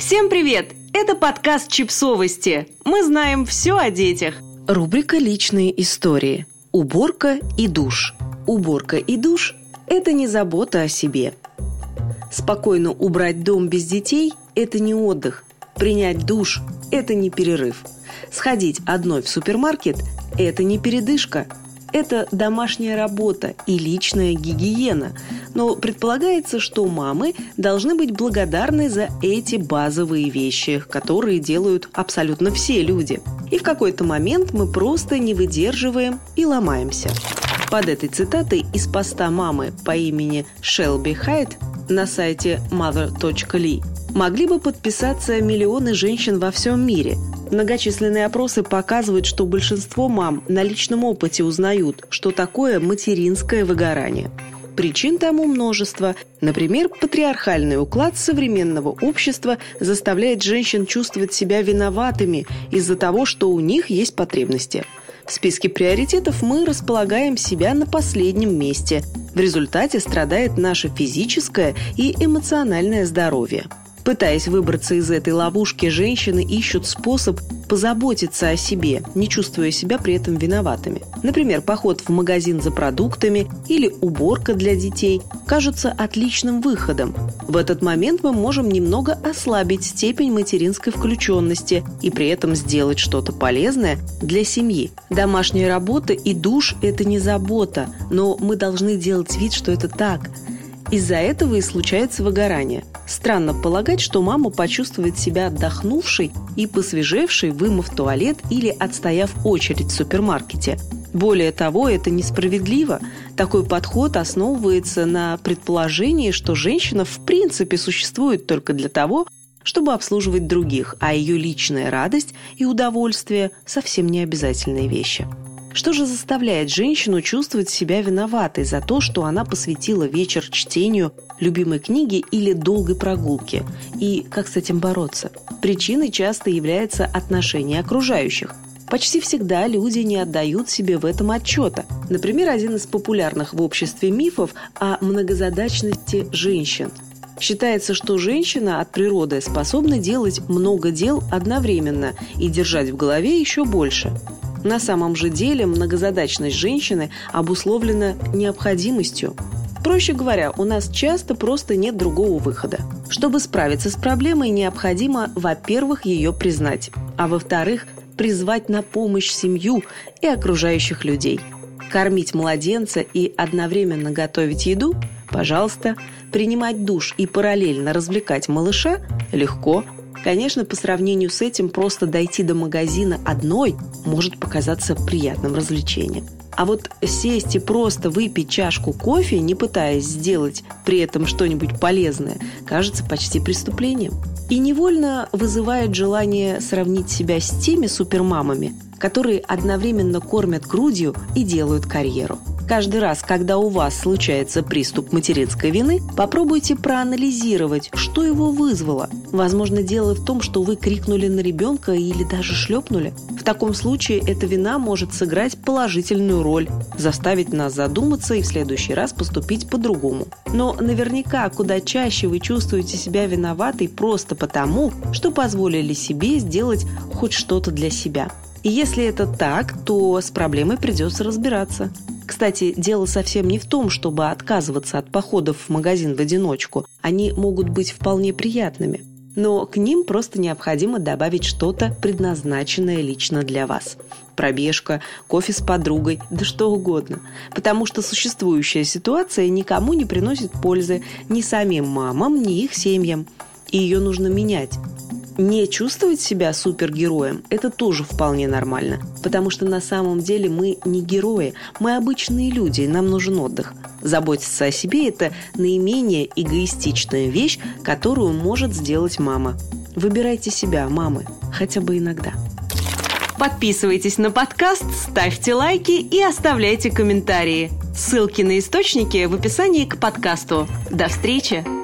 Всем привет! Это подкаст «Чипсовости». Мы знаем все о детях. Рубрика «Личные истории». Уборка и душ. Уборка и душ – это не забота о себе. Спокойно убрать дом без детей – это не отдых. Принять душ – это не перерыв. Сходить одной в супермаркет – это не передышка – это домашняя работа и личная гигиена. Но предполагается, что мамы должны быть благодарны за эти базовые вещи, которые делают абсолютно все люди. И в какой-то момент мы просто не выдерживаем и ломаемся. Под этой цитатой из поста мамы по имени Шелби Хайт на сайте mother.ly могли бы подписаться миллионы женщин во всем мире – Многочисленные опросы показывают, что большинство мам на личном опыте узнают, что такое материнское выгорание. Причин тому множество. Например, патриархальный уклад современного общества заставляет женщин чувствовать себя виноватыми из-за того, что у них есть потребности. В списке приоритетов мы располагаем себя на последнем месте. В результате страдает наше физическое и эмоциональное здоровье. Пытаясь выбраться из этой ловушки, женщины ищут способ позаботиться о себе, не чувствуя себя при этом виноватыми. Например, поход в магазин за продуктами или уборка для детей кажутся отличным выходом. В этот момент мы можем немного ослабить степень материнской включенности и при этом сделать что-то полезное для семьи. Домашняя работа и душ – это не забота, но мы должны делать вид, что это так – из-за этого и случается выгорание. Странно полагать, что мама почувствует себя отдохнувшей и посвежевшей, вымыв туалет или отстояв очередь в супермаркете. Более того, это несправедливо. Такой подход основывается на предположении, что женщина в принципе существует только для того, чтобы обслуживать других, а ее личная радость и удовольствие – совсем не обязательные вещи. Что же заставляет женщину чувствовать себя виноватой за то, что она посвятила вечер чтению любимой книги или долгой прогулке? И как с этим бороться? Причиной часто является отношение окружающих. Почти всегда люди не отдают себе в этом отчета. Например, один из популярных в обществе мифов о многозадачности женщин – Считается, что женщина от природы способна делать много дел одновременно и держать в голове еще больше. На самом же деле многозадачность женщины обусловлена необходимостью. Проще говоря, у нас часто просто нет другого выхода. Чтобы справиться с проблемой, необходимо, во-первых, ее признать, а во-вторых, призвать на помощь семью и окружающих людей. Кормить младенца и одновременно готовить еду – пожалуйста. Принимать душ и параллельно развлекать малыша – легко – Конечно, по сравнению с этим просто дойти до магазина одной может показаться приятным развлечением. А вот сесть и просто выпить чашку кофе, не пытаясь сделать при этом что-нибудь полезное, кажется почти преступлением. И невольно вызывает желание сравнить себя с теми супермамами, которые одновременно кормят грудью и делают карьеру. Каждый раз, когда у вас случается приступ материнской вины, попробуйте проанализировать, что его вызвало. Возможно, дело в том, что вы крикнули на ребенка или даже шлепнули. В таком случае эта вина может сыграть положительную роль, заставить нас задуматься и в следующий раз поступить по-другому. Но наверняка куда чаще вы чувствуете себя виноватой просто потому, что позволили себе сделать хоть что-то для себя. И если это так, то с проблемой придется разбираться. Кстати, дело совсем не в том, чтобы отказываться от походов в магазин в одиночку. Они могут быть вполне приятными. Но к ним просто необходимо добавить что-то, предназначенное лично для вас. Пробежка, кофе с подругой, да что угодно. Потому что существующая ситуация никому не приносит пользы ни самим мамам, ни их семьям. И ее нужно менять не чувствовать себя супергероем – это тоже вполне нормально. Потому что на самом деле мы не герои, мы обычные люди, и нам нужен отдых. Заботиться о себе – это наименее эгоистичная вещь, которую может сделать мама. Выбирайте себя, мамы, хотя бы иногда. Подписывайтесь на подкаст, ставьте лайки и оставляйте комментарии. Ссылки на источники в описании к подкасту. До встречи!